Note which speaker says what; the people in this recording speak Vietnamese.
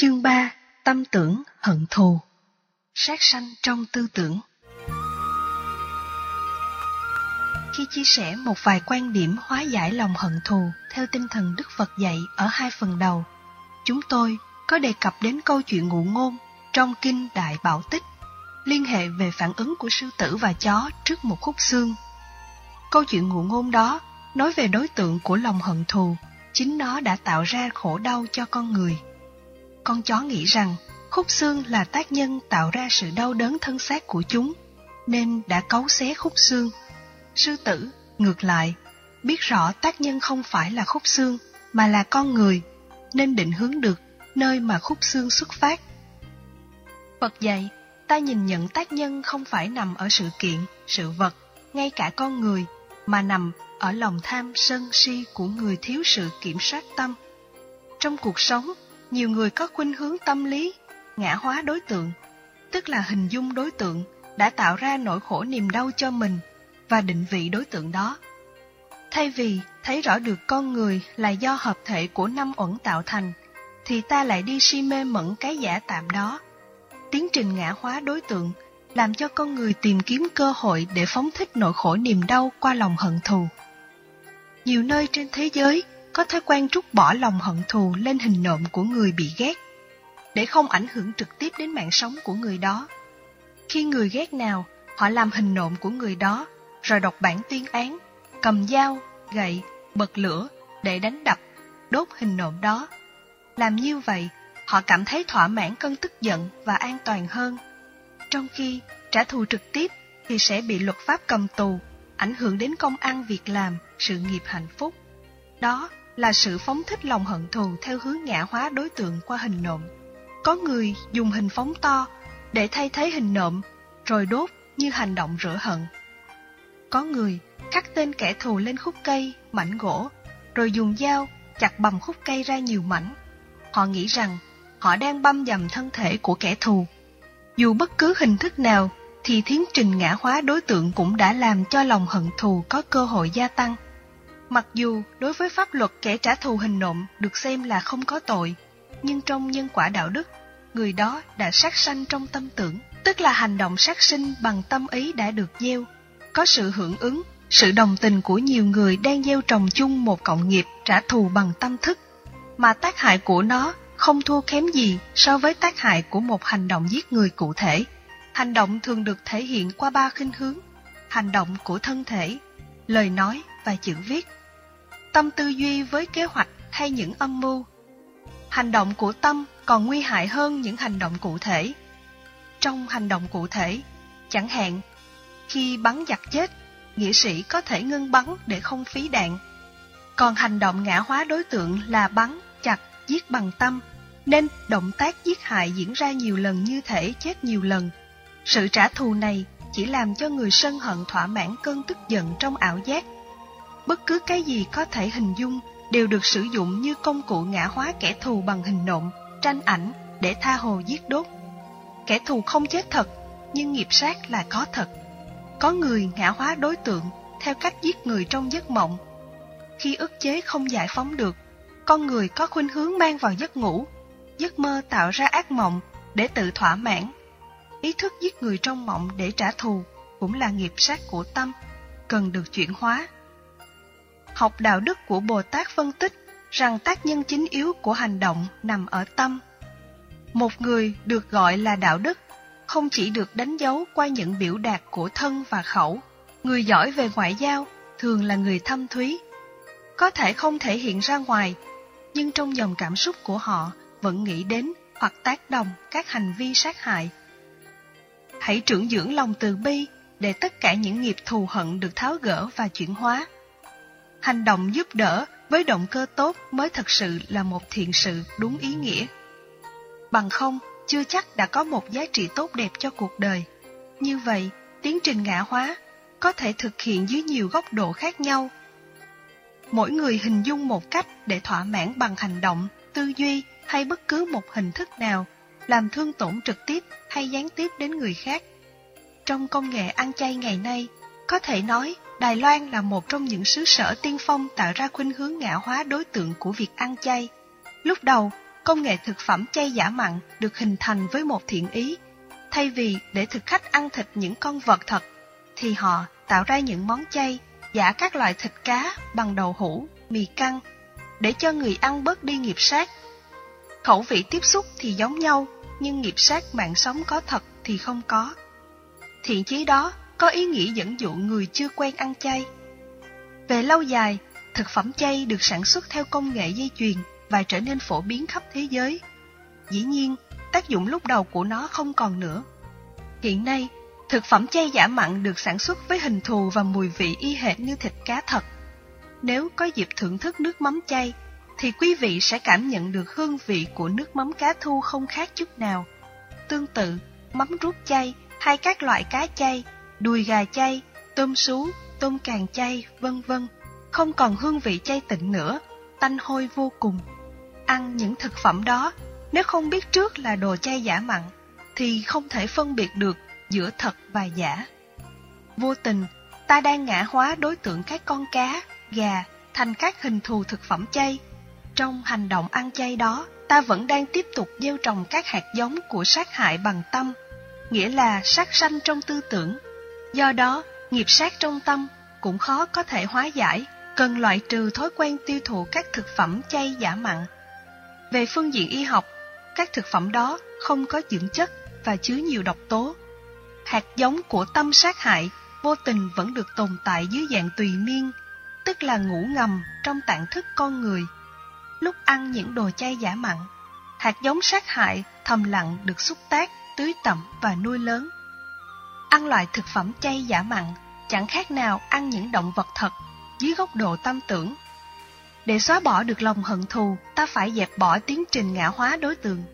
Speaker 1: Chương 3 Tâm tưởng hận thù. Sát sanh trong tư tưởng. Khi chia sẻ một vài quan điểm hóa giải lòng hận thù theo tinh thần Đức Phật dạy ở hai phần đầu, chúng tôi có đề cập đến câu chuyện ngụ ngôn trong Kinh Đại Bảo Tích, liên hệ về phản ứng của sư tử và chó trước một khúc xương. Câu chuyện ngụ ngôn đó nói về đối tượng của lòng hận thù, chính nó đã tạo ra khổ đau cho con người con chó nghĩ rằng khúc xương là tác nhân tạo ra sự đau đớn thân xác của chúng, nên đã cấu xé khúc xương. Sư tử, ngược lại, biết rõ tác nhân không phải là khúc xương, mà là con người, nên định hướng được nơi mà khúc xương xuất phát. Phật dạy, ta nhìn nhận tác nhân không phải nằm ở sự kiện, sự vật, ngay cả con người, mà nằm ở lòng tham sân si của người thiếu sự kiểm soát tâm. Trong cuộc sống, nhiều người có khuynh hướng tâm lý, ngã hóa đối tượng, tức là hình dung đối tượng đã tạo ra nỗi khổ niềm đau cho mình và định vị đối tượng đó. Thay vì thấy rõ được con người là do hợp thể của năm uẩn tạo thành, thì ta lại đi si mê mẫn cái giả tạm đó. Tiến trình ngã hóa đối tượng làm cho con người tìm kiếm cơ hội để phóng thích nỗi khổ niềm đau qua lòng hận thù. Nhiều nơi trên thế giới có thói quen trút bỏ lòng hận thù lên hình nộm của người bị ghét, để không ảnh hưởng trực tiếp đến mạng sống của người đó. Khi người ghét nào, họ làm hình nộm của người đó, rồi đọc bản tuyên án, cầm dao, gậy, bật lửa để đánh đập, đốt hình nộm đó. Làm như vậy, họ cảm thấy thỏa mãn cơn tức giận và an toàn hơn. Trong khi trả thù trực tiếp thì sẽ bị luật pháp cầm tù, ảnh hưởng đến công ăn việc làm, sự nghiệp hạnh phúc. Đó là sự phóng thích lòng hận thù theo hướng ngã hóa đối tượng qua hình nộm. Có người dùng hình phóng to để thay thế hình nộm, rồi đốt như hành động rửa hận. Có người khắc tên kẻ thù lên khúc cây, mảnh gỗ, rồi dùng dao chặt bầm khúc cây ra nhiều mảnh. Họ nghĩ rằng họ đang băm dầm thân thể của kẻ thù. Dù bất cứ hình thức nào, thì tiến trình ngã hóa đối tượng cũng đã làm cho lòng hận thù có cơ hội gia tăng. Mặc dù đối với pháp luật kẻ trả thù hình nộm được xem là không có tội, nhưng trong nhân quả đạo đức, người đó đã sát sanh trong tâm tưởng, tức là hành động sát sinh bằng tâm ý đã được gieo, có sự hưởng ứng, sự đồng tình của nhiều người đang gieo trồng chung một cộng nghiệp trả thù bằng tâm thức, mà tác hại của nó không thua kém gì so với tác hại của một hành động giết người cụ thể. Hành động thường được thể hiện qua ba khinh hướng, hành động của thân thể, lời nói và chữ viết tâm tư duy với kế hoạch hay những âm mưu. Hành động của tâm còn nguy hại hơn những hành động cụ thể. Trong hành động cụ thể, chẳng hạn, khi bắn giặc chết, nghĩa sĩ có thể ngưng bắn để không phí đạn. Còn hành động ngã hóa đối tượng là bắn, chặt, giết bằng tâm, nên động tác giết hại diễn ra nhiều lần như thể chết nhiều lần. Sự trả thù này chỉ làm cho người sân hận thỏa mãn cơn tức giận trong ảo giác bất cứ cái gì có thể hình dung đều được sử dụng như công cụ ngã hóa kẻ thù bằng hình nộm, tranh ảnh để tha hồ giết đốt. Kẻ thù không chết thật, nhưng nghiệp sát là có thật. Có người ngã hóa đối tượng theo cách giết người trong giấc mộng. Khi ức chế không giải phóng được, con người có khuynh hướng mang vào giấc ngủ, giấc mơ tạo ra ác mộng để tự thỏa mãn. Ý thức giết người trong mộng để trả thù cũng là nghiệp sát của tâm, cần được chuyển hóa học đạo đức của Bồ Tát phân tích rằng tác nhân chính yếu của hành động nằm ở tâm. Một người được gọi là đạo đức không chỉ được đánh dấu qua những biểu đạt của thân và khẩu. Người giỏi về ngoại giao thường là người thâm thúy. Có thể không thể hiện ra ngoài, nhưng trong dòng cảm xúc của họ vẫn nghĩ đến hoặc tác động các hành vi sát hại. Hãy trưởng dưỡng lòng từ bi để tất cả những nghiệp thù hận được tháo gỡ và chuyển hóa hành động giúp đỡ với động cơ tốt mới thật sự là một thiện sự đúng ý nghĩa. Bằng không, chưa chắc đã có một giá trị tốt đẹp cho cuộc đời. Như vậy, tiến trình ngã hóa có thể thực hiện dưới nhiều góc độ khác nhau. Mỗi người hình dung một cách để thỏa mãn bằng hành động, tư duy hay bất cứ một hình thức nào, làm thương tổn trực tiếp hay gián tiếp đến người khác. Trong công nghệ ăn chay ngày nay, có thể nói Đài Loan là một trong những xứ sở tiên phong tạo ra khuynh hướng ngã hóa đối tượng của việc ăn chay. Lúc đầu, công nghệ thực phẩm chay giả mặn được hình thành với một thiện ý. Thay vì để thực khách ăn thịt những con vật thật, thì họ tạo ra những món chay, giả các loại thịt cá bằng đậu hũ, mì căng, để cho người ăn bớt đi nghiệp sát. Khẩu vị tiếp xúc thì giống nhau, nhưng nghiệp sát mạng sống có thật thì không có. Thiện chí đó có ý nghĩa dẫn dụ người chưa quen ăn chay. Về lâu dài, thực phẩm chay được sản xuất theo công nghệ dây chuyền và trở nên phổ biến khắp thế giới. Dĩ nhiên, tác dụng lúc đầu của nó không còn nữa. Hiện nay, thực phẩm chay giả mặn được sản xuất với hình thù và mùi vị y hệt như thịt cá thật. Nếu có dịp thưởng thức nước mắm chay, thì quý vị sẽ cảm nhận được hương vị của nước mắm cá thu không khác chút nào. Tương tự, mắm rút chay hay các loại cá chay, đùi gà chay, tôm sú, tôm càng chay, vân vân, không còn hương vị chay tịnh nữa, tanh hôi vô cùng. Ăn những thực phẩm đó, nếu không biết trước là đồ chay giả mặn, thì không thể phân biệt được giữa thật và giả. Vô tình, ta đang ngã hóa đối tượng các con cá, gà thành các hình thù thực phẩm chay. Trong hành động ăn chay đó, ta vẫn đang tiếp tục gieo trồng các hạt giống của sát hại bằng tâm, nghĩa là sát sanh trong tư tưởng. Do đó, nghiệp sát trong tâm cũng khó có thể hóa giải, cần loại trừ thói quen tiêu thụ các thực phẩm chay giả mặn. Về phương diện y học, các thực phẩm đó không có dưỡng chất và chứa nhiều độc tố. Hạt giống của tâm sát hại vô tình vẫn được tồn tại dưới dạng tùy miên, tức là ngủ ngầm trong tạng thức con người. Lúc ăn những đồ chay giả mặn, hạt giống sát hại thầm lặng được xúc tác, tưới tẩm và nuôi lớn. Ăn loại thực phẩm chay giả mặn chẳng khác nào ăn những động vật thật dưới góc độ tâm tưởng. Để xóa bỏ được lòng hận thù, ta phải dẹp bỏ tiến trình ngã hóa đối tượng.